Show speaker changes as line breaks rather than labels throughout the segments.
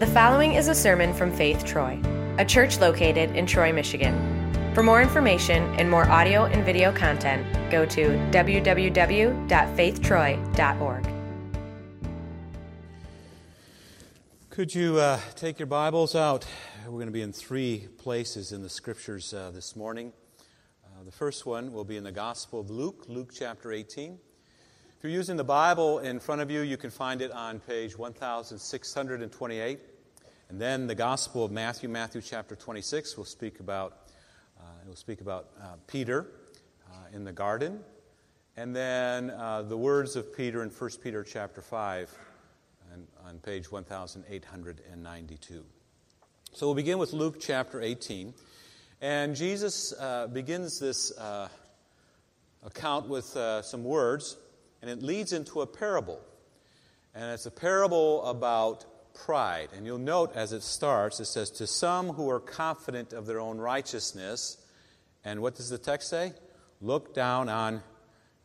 The following is a sermon from Faith Troy, a church located in Troy, Michigan. For more information and more audio and video content, go to www.faithtroy.org.
Could you uh, take your Bibles out? We're going to be in three places in the scriptures uh, this morning. Uh, the first one will be in the Gospel of Luke, Luke chapter 18. If you're using the Bible in front of you, you can find it on page 1628. And then the Gospel of Matthew, Matthew chapter 26, will speak about, uh, will speak about uh, Peter uh, in the garden. And then uh, the words of Peter in 1 Peter chapter 5 and, on page 1892. So we'll begin with Luke chapter 18. And Jesus uh, begins this uh, account with some words, and it leads into a parable. And it's a parable about pride. And you'll note as it starts, it says, To some who are confident of their own righteousness, and what does the text say? Look down on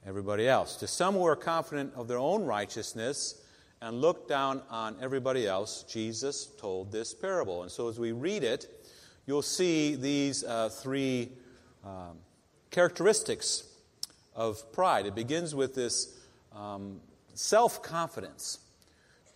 everybody else. To some who are confident of their own righteousness and look down on everybody else, Jesus told this parable. And so as we read it, you'll see these uh, three um, characteristics of pride. It begins with this um, self confidence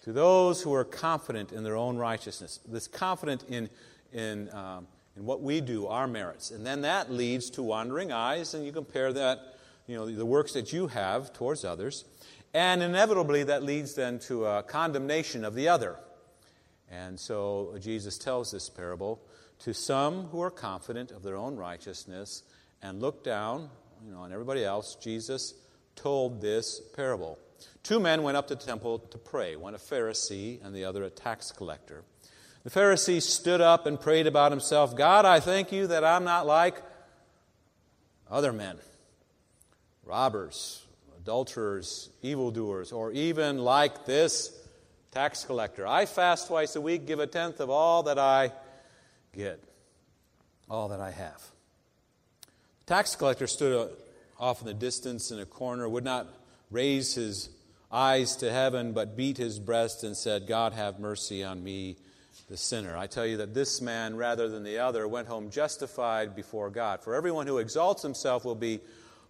to those who are confident in their own righteousness, this confident in, in, um, in what we do, our merits. And then that leads to wandering eyes, and you compare that, you know, the works that you have towards others. And inevitably, that leads then to a condemnation of the other. And so Jesus tells this parable to some who are confident of their own righteousness and look down you know, on everybody else. Jesus told this parable. Two men went up to the temple to pray, one a Pharisee and the other a tax collector. The Pharisee stood up and prayed about himself God, I thank you that I'm not like other men, robbers, adulterers, evildoers, or even like this tax collector. I fast twice a week, give a tenth of all that I get, all that I have. The tax collector stood uh, off in the distance in a corner, would not raise his eyes to heaven, but beat his breast and said, God, have mercy on me, the sinner. I tell you that this man, rather than the other, went home justified before God. For everyone who exalts himself will be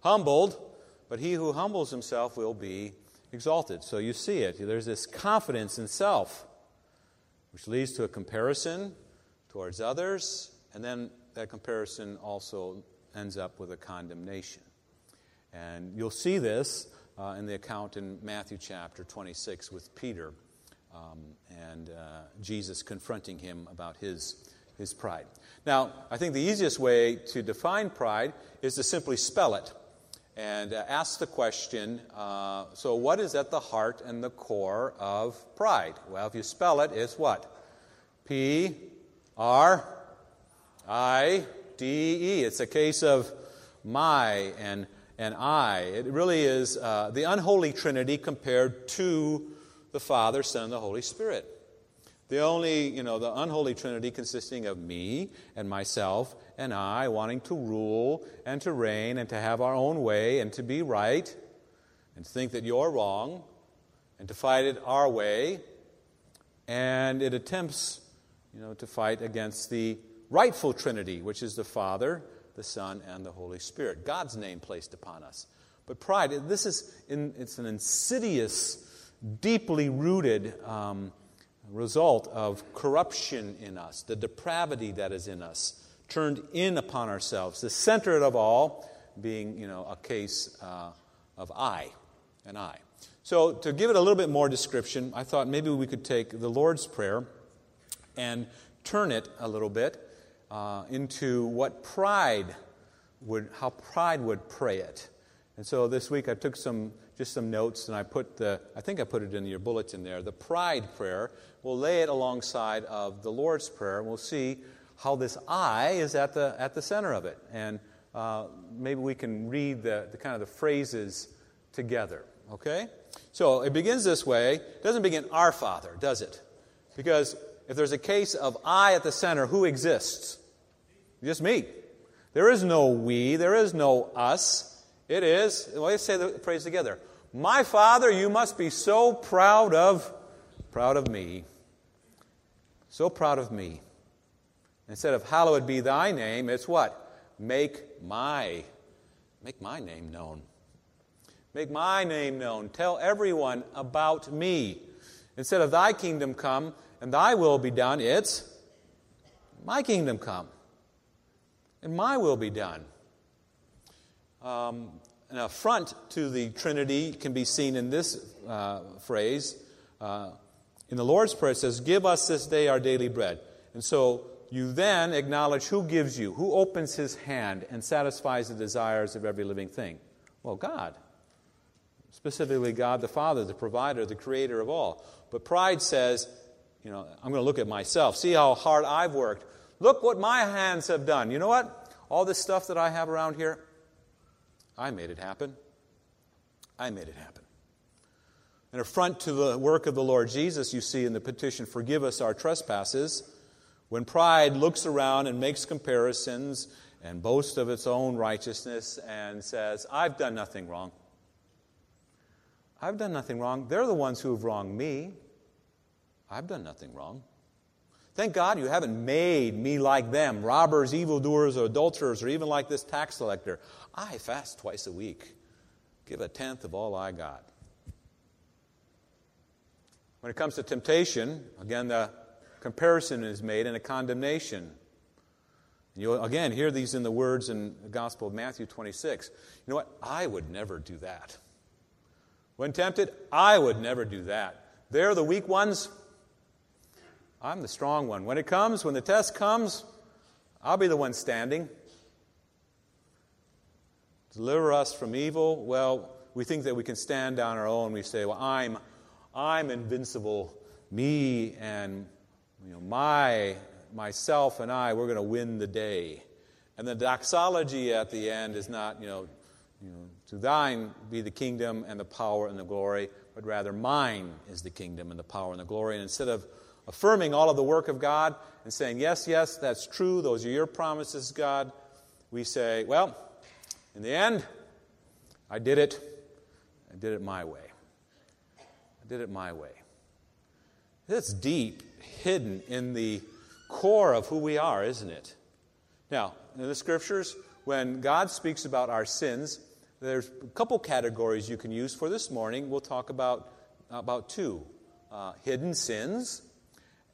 humbled, but he who humbles himself will be exalted. So you see it. There's this confidence in self, which leads to a comparison towards others, and then that comparison also ends up with a condemnation. And you'll see this uh, in the account in Matthew chapter 26 with Peter um, and uh, Jesus confronting him about his, his pride. Now, I think the easiest way to define pride is to simply spell it and uh, ask the question uh, so, what is at the heart and the core of pride? Well, if you spell it, it's what? P R I D E. It's a case of my and and I. It really is uh, the unholy Trinity compared to the Father, Son, and the Holy Spirit. The only, you know, the unholy Trinity consisting of me and myself and I wanting to rule and to reign and to have our own way and to be right and to think that you're wrong and to fight it our way. And it attempts, you know, to fight against the rightful Trinity, which is the Father, the Son, and the Holy Spirit. God's name placed upon us. But pride, this is in, it's an insidious, deeply rooted um, result of corruption in us, the depravity that is in us, turned in upon ourselves. The center of all being, you know, a case uh, of I and I. So, to give it a little bit more description, I thought maybe we could take the Lord's Prayer and turn it a little bit uh, into what pride would, how pride would pray it. And so this week I took some, just some notes and I put the, I think I put it in your bulletin there, the pride prayer. We'll lay it alongside of the Lord's Prayer and we'll see how this I is at the, at the center of it. And uh, maybe we can read the, the kind of the phrases together, okay? So it begins this way. It doesn't begin our Father, does it? Because if there's a case of I at the center, who exists? Just me. There is no we, there is no us. It is, let's say the phrase together. My Father, you must be so proud of, proud of me. So proud of me. Instead of hallowed be thy name, it's what? Make my make my name known. Make my name known. Tell everyone about me. Instead of thy kingdom come and thy will be done, it's my kingdom come and my will be done. Um, an affront to the Trinity can be seen in this uh, phrase. Uh, in the Lord's Prayer, it says, Give us this day our daily bread. And so you then acknowledge who gives you, who opens his hand and satisfies the desires of every living thing. Well, God. Specifically, God the Father, the provider, the creator of all. But pride says, you know, I'm going to look at myself, see how hard I've worked. Look what my hands have done. You know what? All this stuff that I have around here, I made it happen. I made it happen. An affront to the work of the Lord Jesus, you see in the petition, Forgive us our trespasses. When pride looks around and makes comparisons and boasts of its own righteousness and says, I've done nothing wrong. I've done nothing wrong. They're the ones who have wronged me. I've done nothing wrong. Thank God you haven't made me like them, robbers, evildoers, or adulterers, or even like this tax collector. I fast twice a week, give a tenth of all I got. When it comes to temptation, again, the comparison is made and a condemnation. You'll again hear these in the words in the Gospel of Matthew 26. You know what? I would never do that. When tempted, I would never do that. They're the weak ones. I'm the strong one. When it comes, when the test comes, I'll be the one standing. Deliver us from evil. Well, we think that we can stand on our own. We say, well, I'm, I'm invincible. Me and you know, my, myself and I, we're going to win the day. And the doxology at the end is not, you know, you know, to thine be the kingdom and the power and the glory, but rather mine is the kingdom and the power and the glory. And instead of affirming all of the work of God and saying, yes, yes, that's true, those are your promises, God, we say, well, in the end, I did it. I did it my way. I did it my way. It's deep hidden in the core of who we are, isn't it? Now, in the scriptures, when God speaks about our sins, there's a couple categories you can use for this morning. We'll talk about, about two uh, hidden sins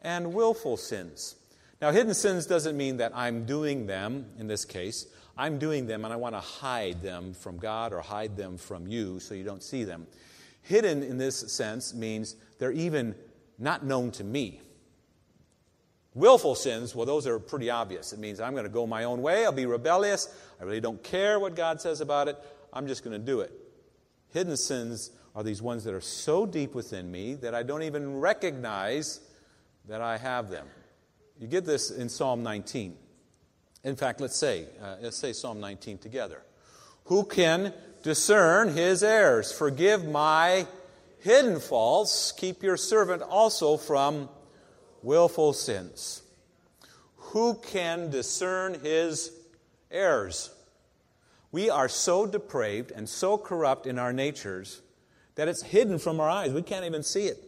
and willful sins. Now, hidden sins doesn't mean that I'm doing them in this case. I'm doing them and I want to hide them from God or hide them from you so you don't see them. Hidden in this sense means they're even not known to me. Willful sins, well, those are pretty obvious. It means I'm going to go my own way, I'll be rebellious, I really don't care what God says about it, I'm just going to do it. Hidden sins are these ones that are so deep within me that I don't even recognize that I have them. You get this in Psalm 19. In fact, let's say, uh, let's say Psalm 19 together. Who can discern his errors? Forgive my hidden faults. Keep your servant also from willful sins. Who can discern his errors? We are so depraved and so corrupt in our natures that it's hidden from our eyes. We can't even see it.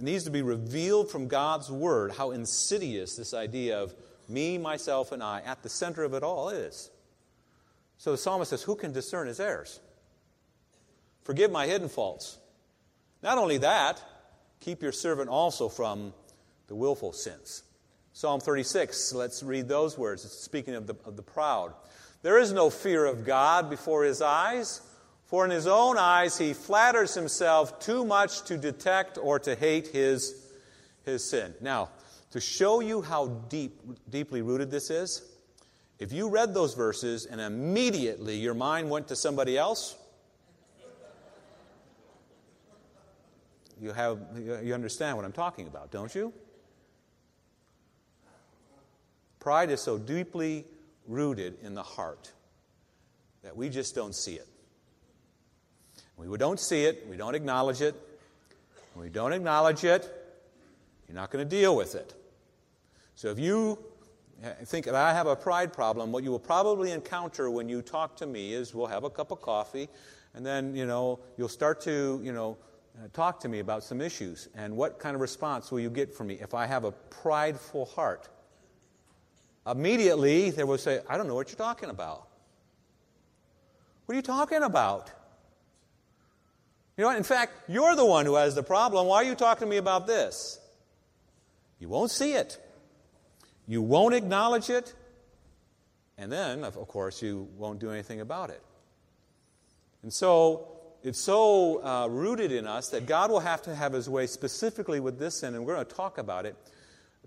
It needs to be revealed from God's Word how insidious this idea of me, myself, and I at the center of it all is. So the psalmist says, Who can discern his errors? Forgive my hidden faults. Not only that, keep your servant also from the willful sins. Psalm 36, let's read those words. It's speaking of the, of the proud. There is no fear of God before his eyes, for in his own eyes he flatters himself too much to detect or to hate his, his sin. Now, to show you how deep, deeply rooted this is, if you read those verses and immediately your mind went to somebody else, you, have, you understand what I'm talking about, don't you? Pride is so deeply rooted in the heart that we just don't see it. We don't see it, we don't acknowledge it. When we don't acknowledge it, you're not going to deal with it. So if you think that I have a pride problem, what you will probably encounter when you talk to me is we'll have a cup of coffee, and then, you know, you'll start to, you know, talk to me about some issues. And what kind of response will you get from me if I have a prideful heart? Immediately, they will say, I don't know what you're talking about. What are you talking about? You know what? In fact, you're the one who has the problem. Why are you talking to me about this? You won't see it. You won't acknowledge it. And then, of course, you won't do anything about it. And so, it's so uh, rooted in us that God will have to have his way specifically with this sin, and we're going to talk about it,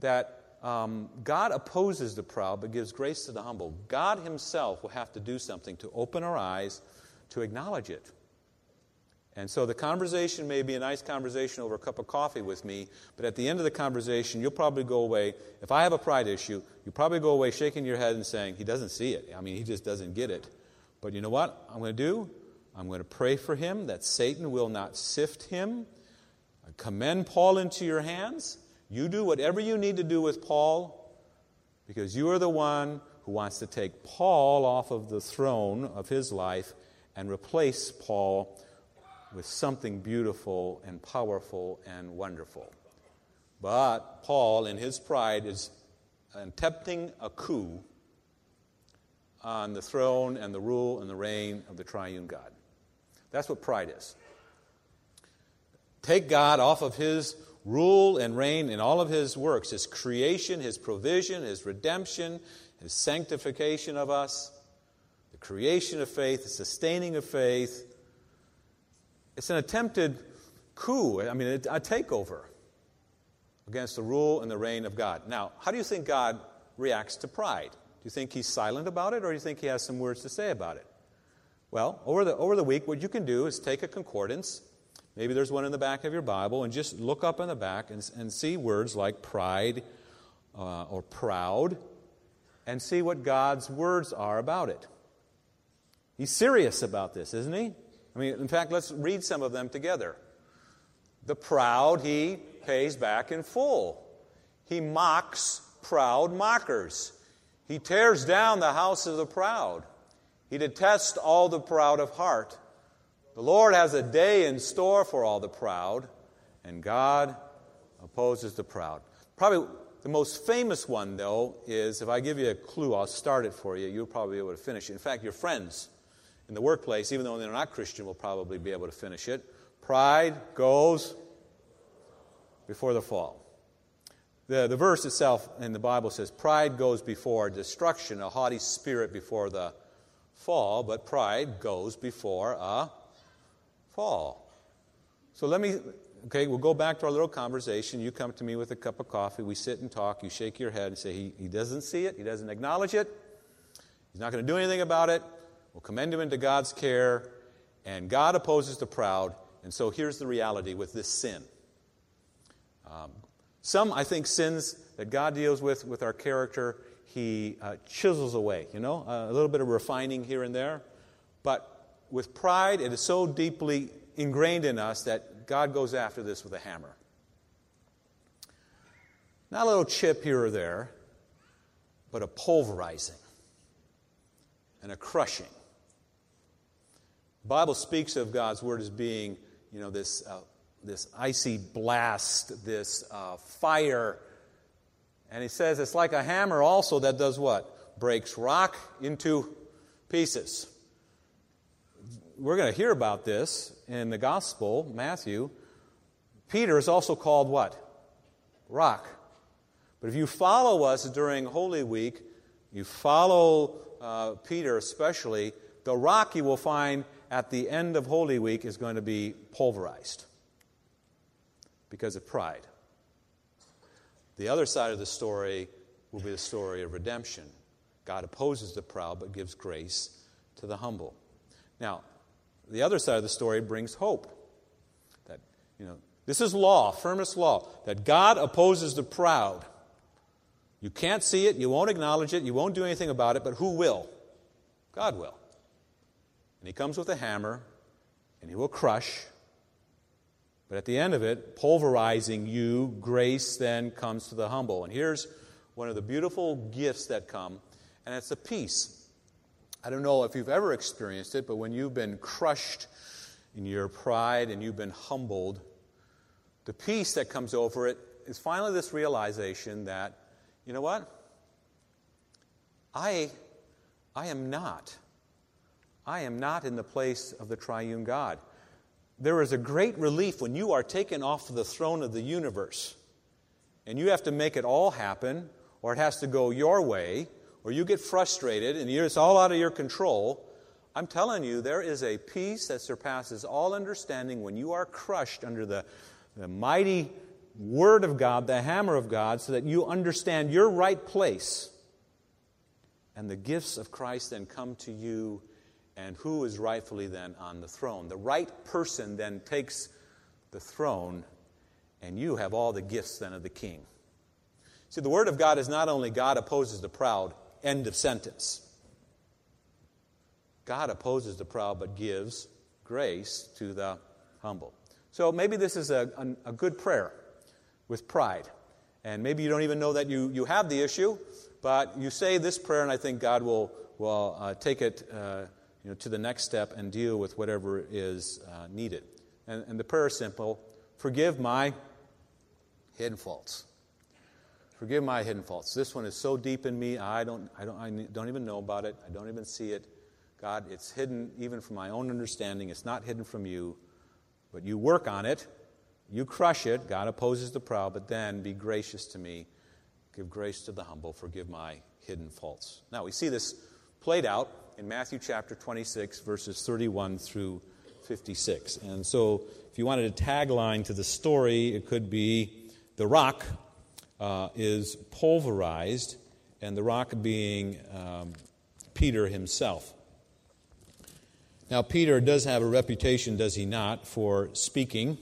that um, God opposes the proud but gives grace to the humble. God himself will have to do something to open our eyes to acknowledge it. And so the conversation may be a nice conversation over a cup of coffee with me, but at the end of the conversation, you'll probably go away. If I have a pride issue, you'll probably go away shaking your head and saying, He doesn't see it. I mean, he just doesn't get it. But you know what I'm going to do? I'm going to pray for him that Satan will not sift him. I commend Paul into your hands. You do whatever you need to do with Paul because you are the one who wants to take Paul off of the throne of his life and replace Paul with something beautiful and powerful and wonderful. But Paul, in his pride, is attempting a coup on the throne and the rule and the reign of the triune God. That's what pride is. Take God off of his rule and reign in all of his works his creation, his provision, his redemption, his sanctification of us, the creation of faith, the sustaining of faith. It's an attempted coup, I mean, a takeover against the rule and the reign of God. Now, how do you think God reacts to pride? Do you think he's silent about it, or do you think he has some words to say about it? Well, over the, over the week, what you can do is take a concordance. Maybe there's one in the back of your Bible, and just look up in the back and, and see words like pride uh, or proud, and see what God's words are about it. He's serious about this, isn't he? I mean, in fact, let's read some of them together. The proud he pays back in full. He mocks proud mockers. He tears down the house of the proud. He detests all the proud of heart. The Lord has a day in store for all the proud, and God opposes the proud. Probably the most famous one, though, is if I give you a clue, I'll start it for you. You'll probably be able to finish it. In fact, your friends in the workplace, even though they're not Christian, will probably be able to finish it. Pride goes before the fall. The, the verse itself in the Bible says, Pride goes before destruction, a haughty spirit before the fall, but pride goes before a fall. So let me, okay, we'll go back to our little conversation. You come to me with a cup of coffee, we sit and talk, you shake your head and say, He, he doesn't see it, he doesn't acknowledge it, he's not going to do anything about it. We'll commend him into God's care, and God opposes the proud. And so here's the reality with this sin. Um, some, I think, sins that God deals with with our character he uh, chisels away, you know, uh, a little bit of refining here and there. But with pride, it is so deeply ingrained in us that God goes after this with a hammer. Not a little chip here or there, but a pulverizing and a crushing. The Bible speaks of God's word as being, you know, this, uh, this icy blast, this uh, fire and he says it's like a hammer also that does what? Breaks rock into pieces. We're going to hear about this in the gospel, Matthew. Peter is also called what? Rock. But if you follow us during Holy Week, you follow uh, Peter especially, the rock you will find at the end of Holy Week is going to be pulverized because of pride. The other side of the story will be the story of redemption. God opposes the proud but gives grace to the humble. Now, the other side of the story brings hope. That, you know, this is law, firmest law, that God opposes the proud. You can't see it, you won't acknowledge it, you won't do anything about it, but who will? God will. And He comes with a hammer, and He will crush, but at the end of it, pulverizing you, grace then comes to the humble. And here's one of the beautiful gifts that come, and it's a peace. I don't know if you've ever experienced it, but when you've been crushed in your pride and you've been humbled, the peace that comes over it is finally this realization that, you know what? I, I am not. I am not in the place of the triune God. There is a great relief when you are taken off the throne of the universe and you have to make it all happen, or it has to go your way, or you get frustrated and it's all out of your control. I'm telling you, there is a peace that surpasses all understanding when you are crushed under the, the mighty Word of God, the hammer of God, so that you understand your right place. And the gifts of Christ then come to you, and who is rightfully then on the throne? The right person then takes the throne, and you have all the gifts then of the king. See, the Word of God is not only God opposes the proud, end of sentence. God opposes the proud but gives grace to the humble. So maybe this is a, a, a, good prayer with pride. And maybe you don't even know that you, you have the issue, but you say this prayer, and I think God will, will uh, take it uh, you know, to the next step and deal with whatever is uh, needed. And, and the prayer is simple Forgive my hidden faults. Forgive my hidden faults. This one is so deep in me, I don't, I don't, I don't even know about it. I don't even see it. God, it's hidden even from my own understanding. It's not hidden from you, but you work on it. You crush it. God opposes the proud, but then be gracious to me. Give grace to the humble. Forgive my hidden faults. Now, we see this played out in Matthew chapter 26, verses 31 through 56. And so, if you wanted a tagline to the story, it could be The rock uh, is pulverized, and the rock being um, Peter himself. Now, Peter does have a reputation, does he not, for speaking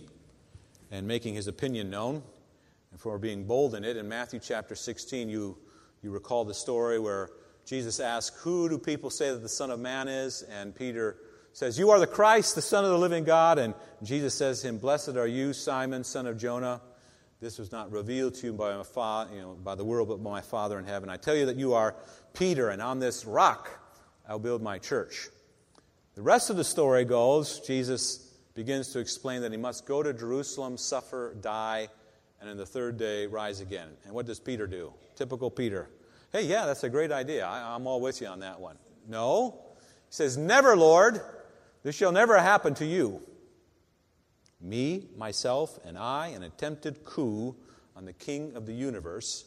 and making his opinion known and for being bold in it. In Matthew chapter 16, you, you recall the story where Jesus asks, Who do people say that the Son of Man is? And Peter says, You are the Christ, the Son of the living God. And Jesus says to him, Blessed are you, Simon, son of Jonah. This was not revealed to you by, my fa- you know, by the world, but by my Father in heaven. I tell you that you are Peter, and on this rock I'll build my church. The rest of the story goes Jesus begins to explain that he must go to Jerusalem, suffer, die, and in the third day rise again. And what does Peter do? Typical Peter. Hey, yeah, that's a great idea. I, I'm all with you on that one. No. He says, Never, Lord. This shall never happen to you. Me, myself, and I, an attempted coup on the King of the universe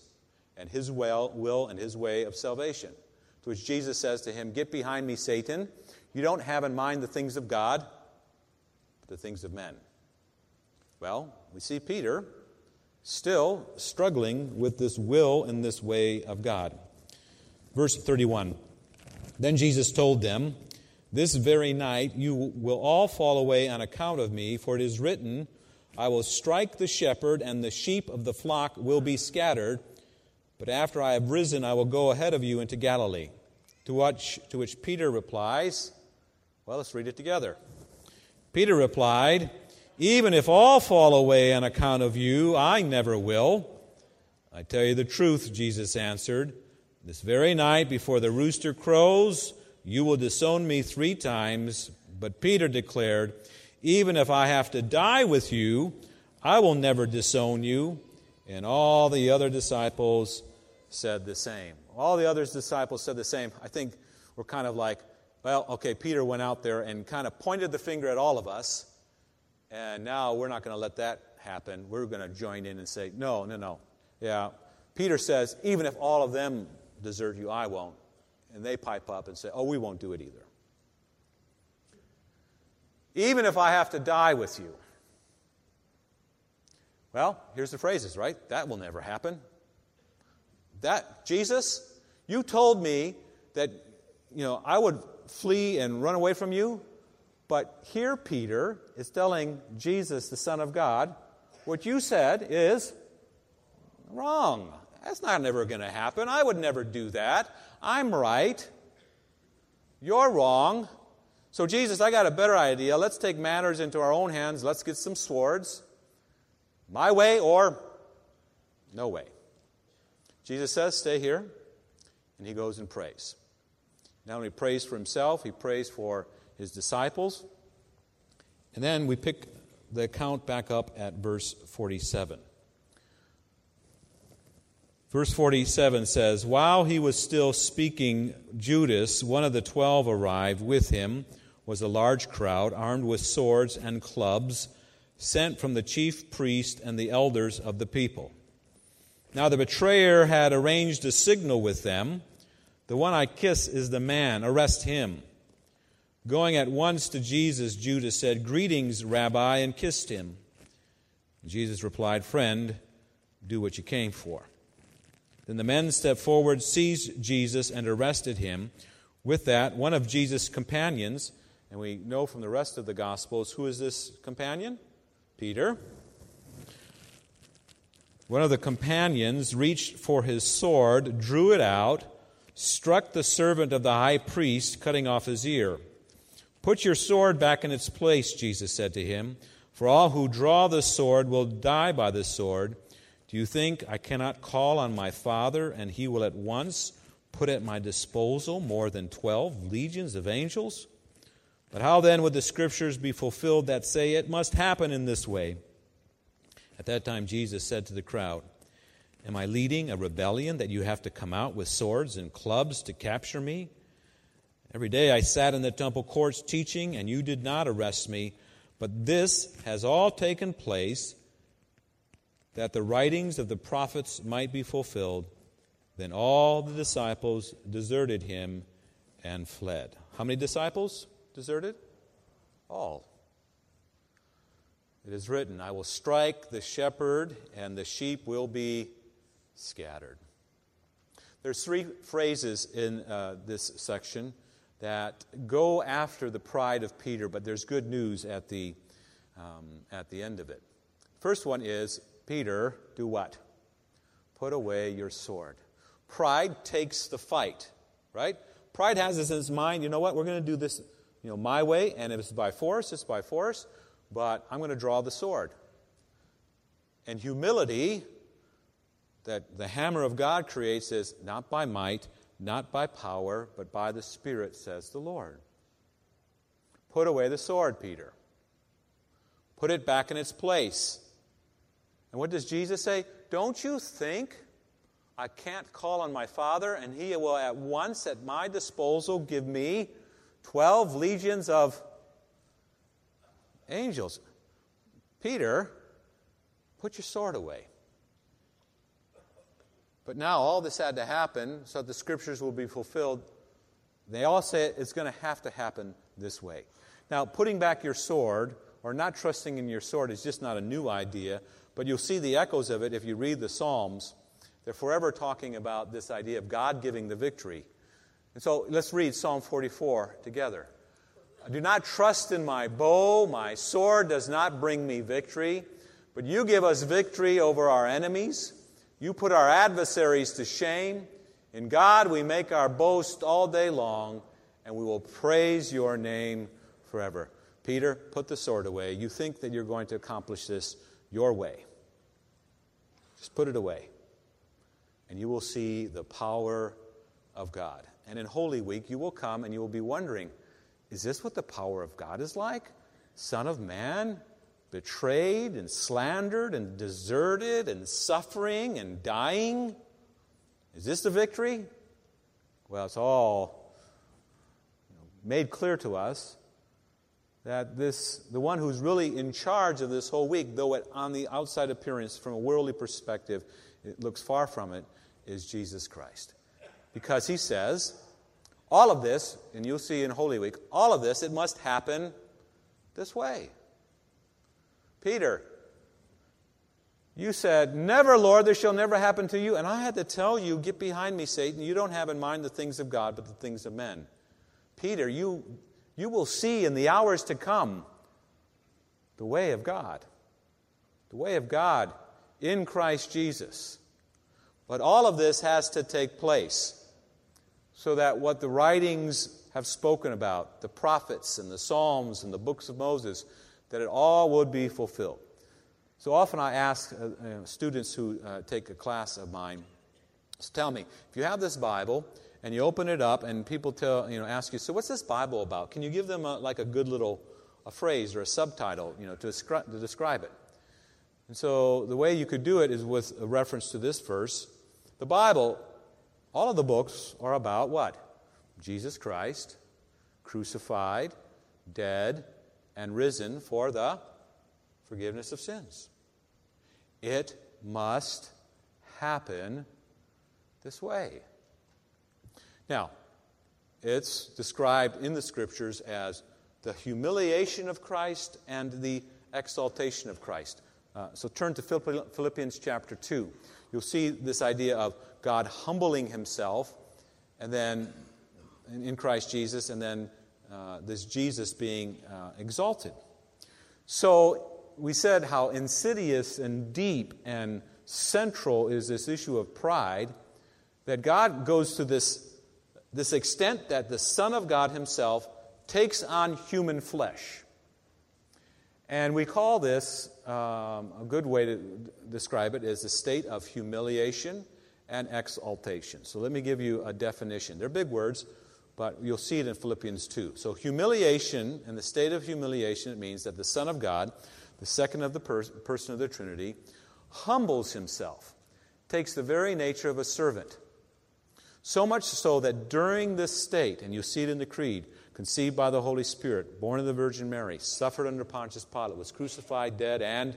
and his will, will and his way of salvation. To which Jesus says to him, Get behind me, Satan. You don't have in mind the things of God, but the things of men. Well, we see Peter still struggling with this will and this way of God. Verse 31 Then Jesus told them, This very night you will all fall away on account of me, for it is written, I will strike the shepherd, and the sheep of the flock will be scattered. But after I have risen, I will go ahead of you into Galilee. To which, to which Peter replies, well, let's read it together. Peter replied, Even if all fall away on account of you, I never will. I tell you the truth, Jesus answered. This very night before the rooster crows, you will disown me three times. But Peter declared, Even if I have to die with you, I will never disown you. And all the other disciples said the same. All the other disciples said the same. I think we're kind of like, well, okay, Peter went out there and kind of pointed the finger at all of us, and now we're not going to let that happen. We're going to join in and say, no, no, no. Yeah. Peter says, even if all of them desert you, I won't. And they pipe up and say, oh, we won't do it either. Even if I have to die with you. Well, here's the phrases, right? That will never happen. That, Jesus, you told me that, you know, I would flee and run away from you. But here, Peter is telling Jesus, the Son of God, what you said is wrong. That's not never going to happen. I would never do that. I'm right. You're wrong. So, Jesus, I got a better idea. Let's take matters into our own hands. Let's get some swords. My way or no way. Jesus says, Stay here. And he goes and prays. Not only prays for himself, he prays for his disciples. And then we pick the account back up at verse 47. Verse 47 says, While he was still speaking, Judas, one of the twelve, arrived. With him was a large crowd, armed with swords and clubs, sent from the chief priest and the elders of the people. Now the betrayer had arranged a signal with them. The one I kiss is the man, arrest him. Going at once to Jesus, Judas said, Greetings, Rabbi, and kissed him. Jesus replied, Friend, do what you came for. Then the men stepped forward, seized Jesus, and arrested him. With that, one of Jesus' companions, and we know from the rest of the Gospels, who is this companion? Peter. One of the companions reached for his sword, drew it out, struck the servant of the high priest, cutting off his ear. Put your sword back in its place, Jesus said to him, for all who draw the sword will die by the sword. Do you think I cannot call on my Father, and he will at once put at my disposal more than twelve legions of angels? But how then would the scriptures be fulfilled that say it must happen in this way? At that time, Jesus said to the crowd, Am I leading a rebellion that you have to come out with swords and clubs to capture me? Every day I sat in the temple courts teaching, and you did not arrest me. But this has all taken place that the writings of the prophets might be fulfilled, then all the disciples deserted him and fled. How many disciples deserted? All. It is written, I will strike the shepherd, and the sheep will be scattered. There's three phrases in uh, this section that go after the pride of Peter, but there's good news at the, um, at the end of it. First one is Peter, do what? Put away your sword. Pride takes the fight, right? Pride has this in its mind, you know what, we're going to do this you know, my way, and if it's by force, it's by force, but I'm going to draw the sword. And humility that the hammer of God creates is not by might, not by power, but by the Spirit, says the Lord. Put away the sword, Peter. Put it back in its place. And what does Jesus say? Don't you think I can't call on my Father and He will at once at my disposal give me 12 legions of angels? Peter, put your sword away. But now all this had to happen so the scriptures will be fulfilled. They all say it's going to have to happen this way. Now, putting back your sword or not trusting in your sword is just not a new idea. But you'll see the echoes of it if you read the Psalms. They're forever talking about this idea of God giving the victory. And so let's read Psalm 44 together. I do not trust in my bow, my sword does not bring me victory, but you give us victory over our enemies. You put our adversaries to shame. In God we make our boast all day long, and we will praise your name forever. Peter, put the sword away. You think that you're going to accomplish this your way. Just put it away. And you will see the power of God. And in Holy Week, you will come and you will be wondering is this what the power of God is like? Son of Man, betrayed and slandered and deserted and suffering and dying? Is this the victory? Well, it's all made clear to us that this, the one who's really in charge of this whole week, though it, on the outside appearance, from a worldly perspective, it looks far from it, is Jesus Christ. Because he says, all of this, and you'll see in Holy Week, all of this, it must happen this way. Peter, you said, Never, Lord, this shall never happen to you. And I had to tell you, Get behind me, Satan. You don't have in mind the things of God, but the things of men. Peter, you you will see in the hours to come the way of God. The way of God in Christ Jesus. But all of this has to take place so that what the writings have spoken about, the prophets and the Psalms and the books of Moses, that it all would be fulfilled. So often I ask uh, students who uh, take a class of mine, tell me, if you have this Bible, and you open it up and people tell, you know, ask you, so what's this Bible about? Can you give them a, like a good little a phrase or a subtitle, you know, to, to describe it. And so the way you could do it is with a reference to this verse. The Bible, all of the books are about what? Jesus Christ, crucified, dead, and risen for the forgiveness of sins. It must happen this way. Now, it's described in the scriptures as the humiliation of Christ and the exaltation of Christ. Uh, so turn to Philippians chapter 2. You'll see this idea of God humbling himself, and then in Christ Jesus, and then uh, this Jesus being uh, exalted. So we said how insidious and deep and central is this issue of pride that God goes to this, this extent that the Son of God Himself takes on human flesh. And we call this, um, a good way to describe it is a state of humiliation and exaltation. So let me give you a definition. They're big words, but you'll see it in Philippians 2. So, humiliation, and the state of humiliation, it means that the Son of God, the second of the per- person of the Trinity, humbles himself, takes the very nature of a servant. So much so that during this state, and you see it in the Creed, conceived by the Holy Spirit, born of the Virgin Mary, suffered under Pontius Pilate, was crucified, dead, and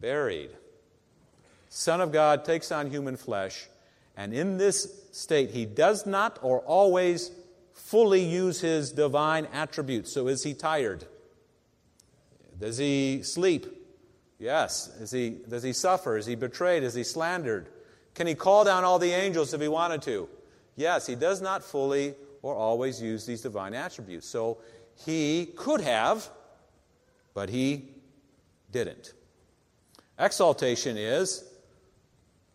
buried. Son of God takes on human flesh, and in this state, he does not or always fully use his divine attributes. So is he tired? Does he sleep? Yes. Is he, does he suffer? Is he betrayed? Is he slandered? Can he call down all the angels if he wanted to? Yes, he does not fully or always use these divine attributes. So he could have, but he didn't. Exaltation is,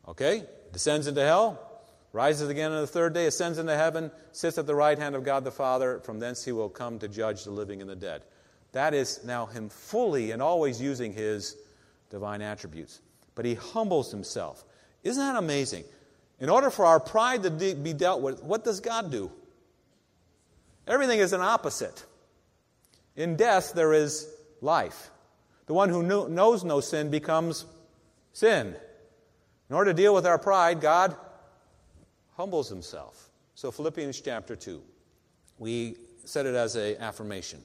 okay, descends into hell, rises again on the third day, ascends into heaven, sits at the right hand of God the Father. From thence he will come to judge the living and the dead. That is now him fully and always using his divine attributes. But he humbles himself. Isn't that amazing? In order for our pride to de- be dealt with, what does God do? Everything is an opposite. In death, there is life. The one who knew, knows no sin becomes sin. In order to deal with our pride, God humbles himself. So, Philippians chapter 2, we said it as an affirmation.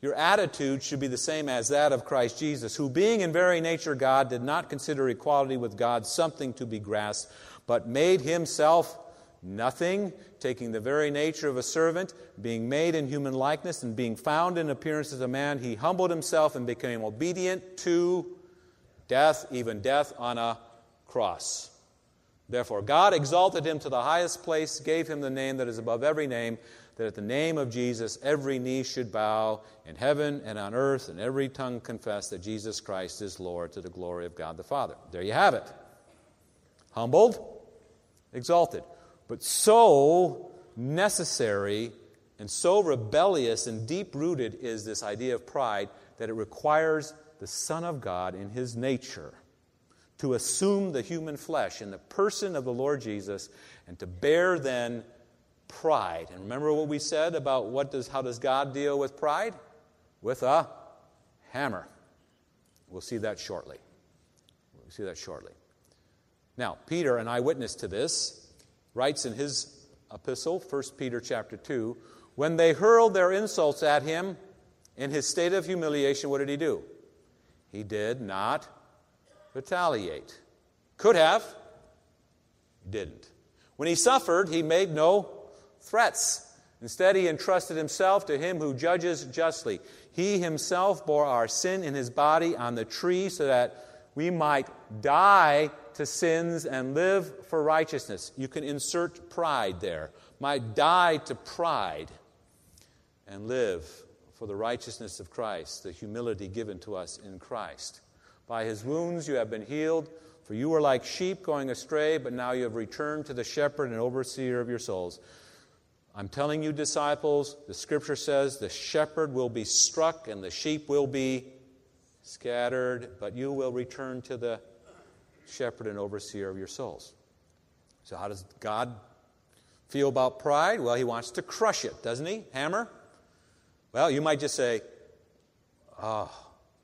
Your attitude should be the same as that of Christ Jesus, who, being in very nature God, did not consider equality with God something to be grasped, but made himself nothing, taking the very nature of a servant, being made in human likeness, and being found in appearance as a man, he humbled himself and became obedient to death, even death on a cross. Therefore, God exalted him to the highest place, gave him the name that is above every name that at the name of Jesus every knee should bow in heaven and on earth, and every tongue confess that Jesus Christ is Lord to the glory of God the Father. There you have it. Humbled, exalted, but so necessary and so rebellious and deep rooted is this idea of pride that it requires the Son of God in his nature to assume the human flesh in the person of the Lord Jesus and to bear then pride. And remember what we said about what does, how does God deal with pride? With a hammer. We'll see that shortly. We'll see that shortly. Now, Peter, an eyewitness to this, writes in his epistle, 1 Peter chapter 2, when they hurled their insults at him in his state of humiliation, what did he do? He did not retaliate. Could have, didn't. When he suffered, he made no threats. Instead, he entrusted himself to him who judges justly. He himself bore our sin in his body on the tree so that we might die to sins and live for righteousness. You can insert pride there. Might die to pride and live for the righteousness of Christ, the humility given to us in Christ. By his wounds you have been healed, for you were like sheep going astray, but now you have returned to the shepherd and overseer of your souls. I'm telling you, disciples, the scripture says the shepherd will be struck and the sheep will be scattered, but you will return to the shepherd and overseer of your souls. So, how does God feel about pride? Well, he wants to crush it, doesn't he? Hammer? Well, you might just say, Oh,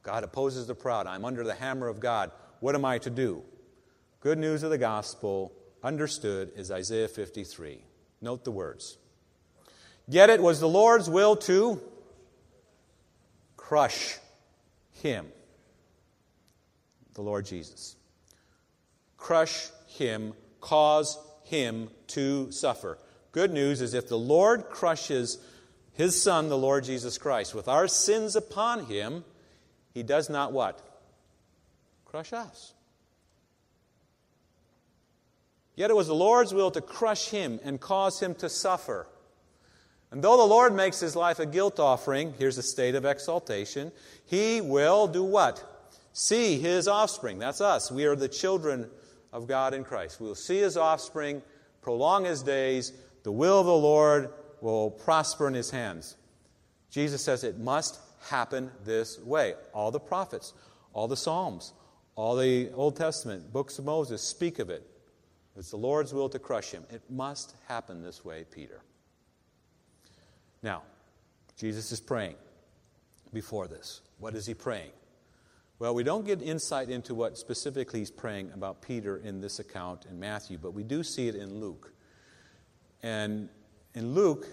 God opposes the proud. I'm under the hammer of God. What am I to do? Good news of the gospel, understood, is Isaiah 53. Note the words. Yet it was the Lord's will to crush him, the Lord Jesus. Crush him, cause him to suffer. Good news is if the Lord crushes his Son, the Lord Jesus Christ, with our sins upon him, he does not what? Crush us. Yet it was the Lord's will to crush him and cause him to suffer. And though the Lord makes his life a guilt offering, here's a state of exaltation, he will do what? See his offspring. That's us. We are the children of God in Christ. We will see his offspring, prolong his days. The will of the Lord will prosper in his hands. Jesus says it must happen this way. All the prophets, all the Psalms, all the Old Testament, books of Moses speak of it. It's the Lord's will to crush him. It must happen this way, Peter. Now, Jesus is praying before this. What is he praying? Well, we don't get insight into what specifically he's praying about Peter in this account in Matthew, but we do see it in Luke. And in Luke,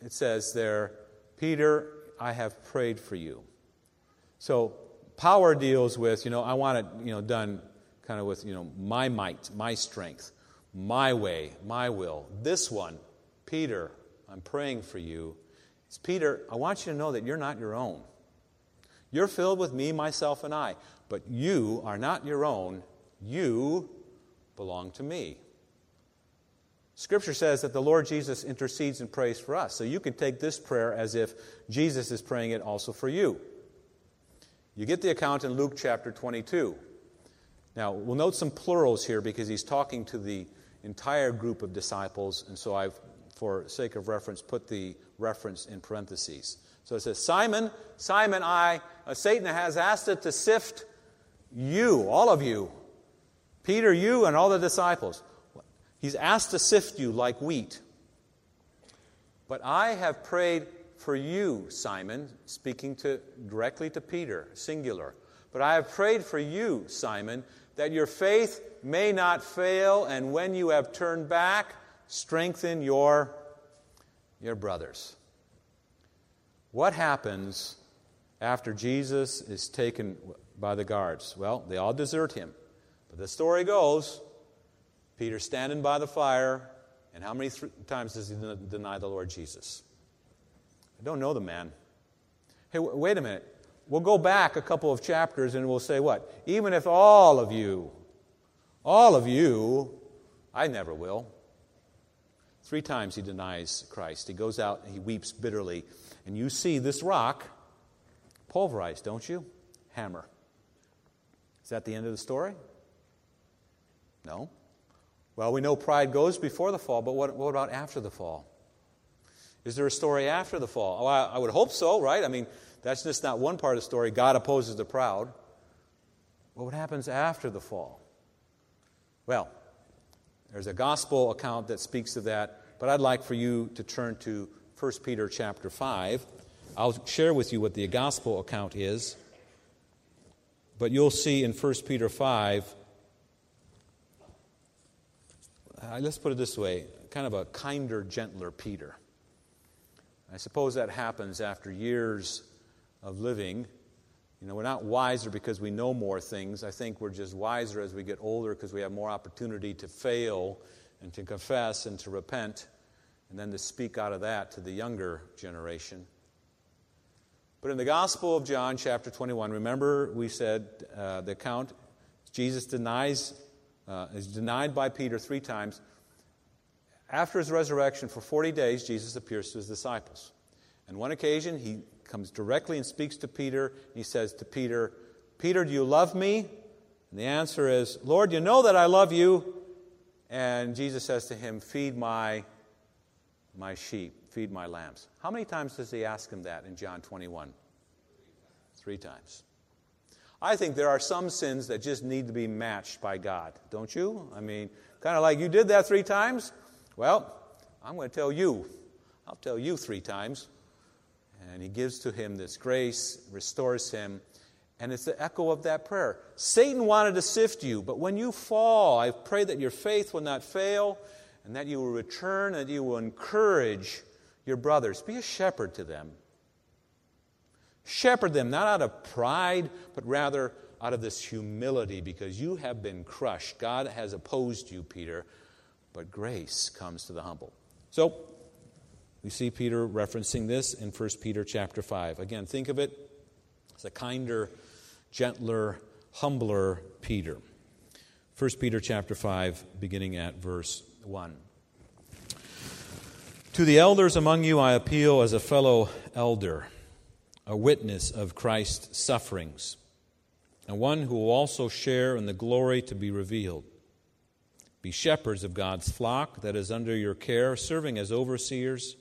it says there, Peter, I have prayed for you. So power deals with, you know, I want it, you know, done kind of with, you know, my might, my strength, my way, my will. This one, Peter, I'm praying for you it's Peter, I want you to know that you're not your own. You're filled with me, myself, and I, but you are not your own. You belong to me. Scripture says that the Lord Jesus intercedes and prays for us. So you can take this prayer as if Jesus is praying it also for you. You get the account in Luke chapter 22. Now, we'll note some plurals here because he's talking to the entire group of disciples, and so I've, for sake of reference, put the reference in parentheses. So it says, Simon, Simon, I, uh, Satan has asked it to sift you, all of you, Peter, you, and all the disciples. He's asked to sift you like wheat. But I have prayed for you, Simon, speaking to, directly to Peter, singular. But I have prayed for you, Simon, that your faith may not fail, and when you have turned back, strengthen your your brothers. What happens after Jesus is taken by the guards? Well, they all desert him. But the story goes Peter standing by the fire, and how many th- times does he deny the Lord Jesus? I don't know the man. Hey, w- wait a minute. We'll go back a couple of chapters and we'll say what? Even if all of you, all of you, I never will. Three times he denies Christ. He goes out and he weeps bitterly. And you see this rock pulverized, don't you? Hammer. Is that the end of the story? No. Well, we know pride goes before the fall, but what, what about after the fall? Is there a story after the fall? Oh, I, I would hope so, right? I mean, that's just not one part of the story. God opposes the proud. What happens after the fall? Well, there's a gospel account that speaks of that, but I'd like for you to turn to 1 Peter chapter 5. I'll share with you what the gospel account is, but you'll see in 1 Peter 5, uh, let's put it this way kind of a kinder, gentler Peter. I suppose that happens after years of living you know, we're not wiser because we know more things. I think we're just wiser as we get older because we have more opportunity to fail and to confess and to repent and then to speak out of that to the younger generation. But in the Gospel of John, chapter 21, remember we said uh, the account Jesus denies, uh, is denied by Peter three times. After his resurrection, for 40 days, Jesus appears to his disciples. And one occasion, he comes directly and speaks to Peter. And He says to Peter, Peter, do you love me? And the answer is, Lord, you know that I love you. And Jesus says to him, Feed my, my sheep, feed my lambs. How many times does he ask him that in John 21? Three times. I think there are some sins that just need to be matched by God, don't you? I mean, kind of like you did that three times? Well, I'm going to tell you. I'll tell you three times And he gives to him this grace, restores him, and it's the echo of that prayer. Satan wanted to sift you, but when you fall, I pray that your faith will not fail and that you will return and that you will encourage your brothers. Be a shepherd to them. Shepherd them, not out of pride, but rather out of this humility because you have been crushed. God has opposed you, Peter, but grace comes to the humble. So, we see Peter referencing this in 1 Peter chapter 5. Again, think of it as a kinder, gentler, humbler Peter. 1 Peter chapter 5 beginning at verse 1. To the elders among you I appeal as a fellow elder, a witness of Christ's sufferings, and one who will also share in the glory to be revealed. Be shepherds of God's flock that is under your care, serving as overseers,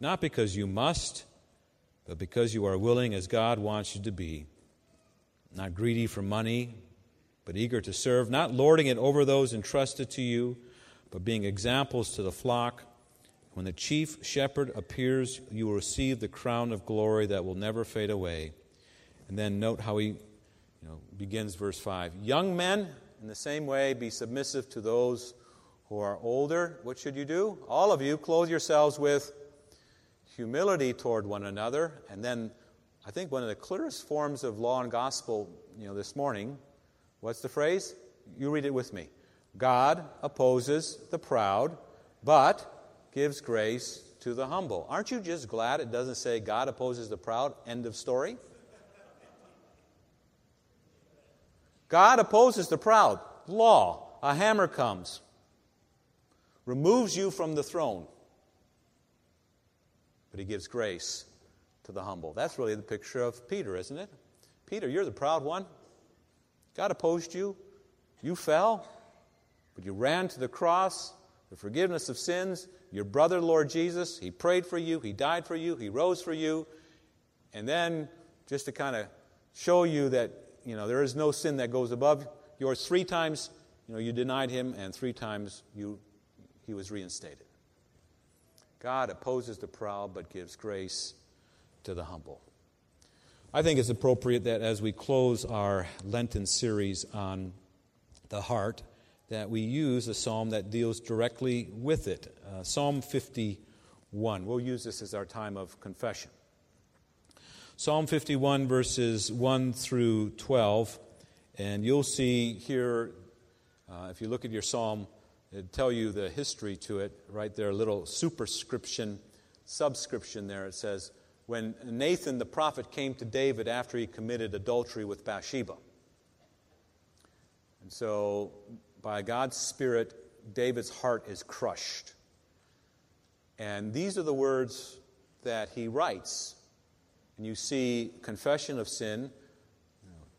not because you must, but because you are willing as God wants you to be. Not greedy for money, but eager to serve, not lording it over those entrusted to you, but being examples to the flock. When the chief shepherd appears, you will receive the crown of glory that will never fade away. And then note how he you know, begins verse 5. Young men, in the same way, be submissive to those who are older. What should you do? All of you, clothe yourselves with humility toward one another. And then, I think one of the clearest forms of law and gospel, you know, this morning, what's the phrase? You read it with me. God opposes the proud, but gives grace to the humble. Aren't you just glad it doesn't say God opposes the proud? End of story. God opposes the proud. Law, a hammer comes, removes you from the throne, but he gives grace to the humble. That's really the picture of Peter, isn't it? Peter, you're the proud one. God opposed you. You fell, but you ran to the cross, the forgiveness of sins. Your brother, Lord Jesus, he prayed for you, he died for you, he rose for you. And then, just to kind of show you that you know, there is no sin that goes above yours. Three times, you know, you denied him, and three times you, he was reinstated. God opposes the proud, but gives grace to the humble. I think it's appropriate that as we close our Lenten series on the heart, that we use a psalm that deals directly with it. Uh, psalm 51. We'll use this as our time of confession. Psalm 51, verses 1 through 12. And you'll see here, uh, if you look at your psalm, it'll tell you the history to it right there, a little superscription, subscription there. It says, When Nathan the prophet came to David after he committed adultery with Bathsheba. And so, by God's Spirit, David's heart is crushed. And these are the words that he writes and you see confession of sin,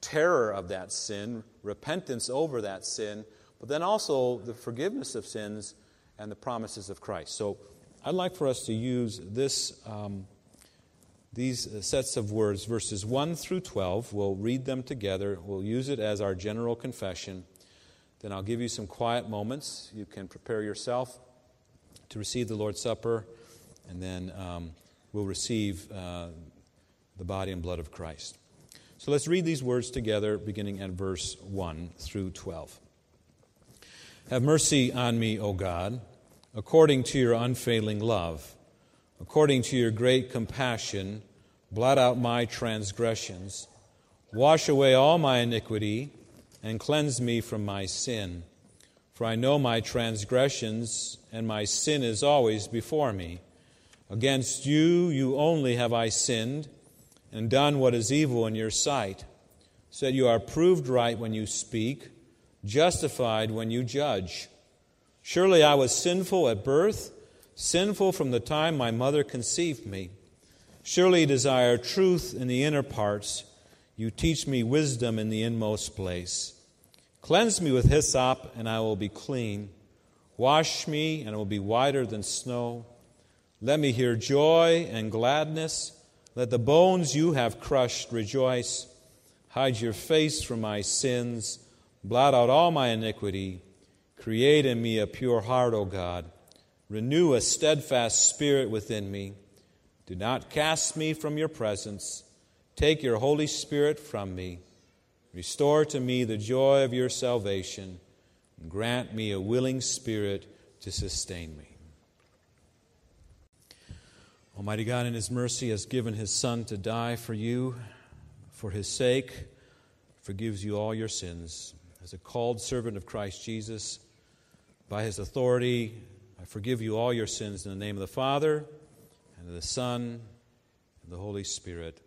terror of that sin, repentance over that sin, but then also the forgiveness of sins and the promises of Christ. So I'd like for us to use this, um, these sets of words, verses 1 through 12. We'll read them together. We'll use it as our general confession. Then I'll give you some quiet moments. You can prepare yourself to receive the Lord's Supper, and then um, we'll receive. Uh, the body and blood of Christ. So let's read these words together, beginning at verse 1 through 12. Have mercy on me, O God, according to your unfailing love. According to your great compassion, blot out my transgressions. Wash away all my iniquity and cleanse me from my sin. For I know my transgressions, and my sin is always before me. Against you, you only have I sinned and done what is evil in your sight, so that you are proved right when you speak, justified when you judge. Surely I was sinful at birth, sinful from the time my mother conceived me. Surely desire truth in the inner parts. You teach me wisdom in the inmost place. Cleanse me with hyssop, and I will be clean. Wash me, and I will be whiter than snow. Let me hear joy and gladness let the bones you have crushed rejoice. Hide your face from my sins. Blot out all my iniquity. Create in me a pure heart, O God. Renew a steadfast spirit within me. Do not cast me from your presence. Take your Holy Spirit from me. Restore to me the joy of your salvation, and grant me a willing spirit to sustain me. Almighty God, in His mercy, has given His Son to die for you. For His sake, forgives you all your sins. As a called servant of Christ Jesus, by His authority, I forgive you all your sins in the name of the Father, and of the Son, and the Holy Spirit.